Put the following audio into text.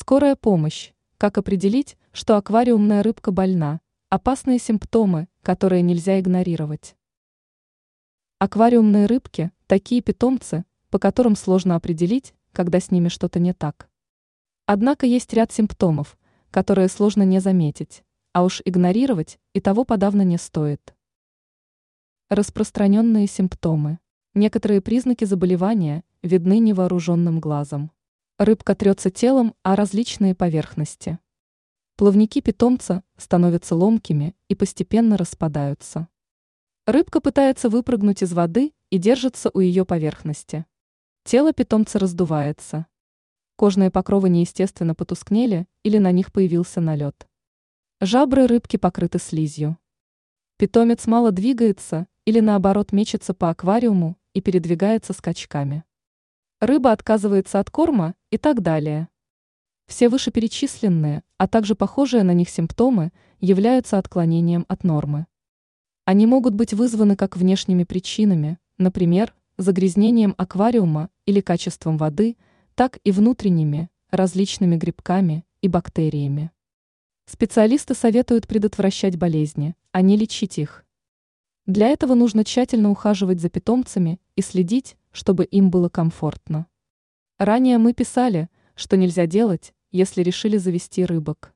Скорая помощь. Как определить, что аквариумная рыбка больна? Опасные симптомы, которые нельзя игнорировать. Аквариумные рыбки – такие питомцы, по которым сложно определить, когда с ними что-то не так. Однако есть ряд симптомов, которые сложно не заметить, а уж игнорировать и того подавно не стоит. Распространенные симптомы. Некоторые признаки заболевания видны невооруженным глазом. Рыбка трется телом о различные поверхности. Плавники питомца становятся ломкими и постепенно распадаются. Рыбка пытается выпрыгнуть из воды и держится у ее поверхности. Тело питомца раздувается. Кожные покровы неестественно потускнели или на них появился налет. Жабры рыбки покрыты слизью. Питомец мало двигается или наоборот мечется по аквариуму и передвигается скачками рыба отказывается от корма и так далее. Все вышеперечисленные, а также похожие на них симптомы являются отклонением от нормы. Они могут быть вызваны как внешними причинами, например, загрязнением аквариума или качеством воды, так и внутренними, различными грибками и бактериями. Специалисты советуют предотвращать болезни, а не лечить их. Для этого нужно тщательно ухаживать за питомцами и следить, чтобы им было комфортно. Ранее мы писали, что нельзя делать, если решили завести рыбок.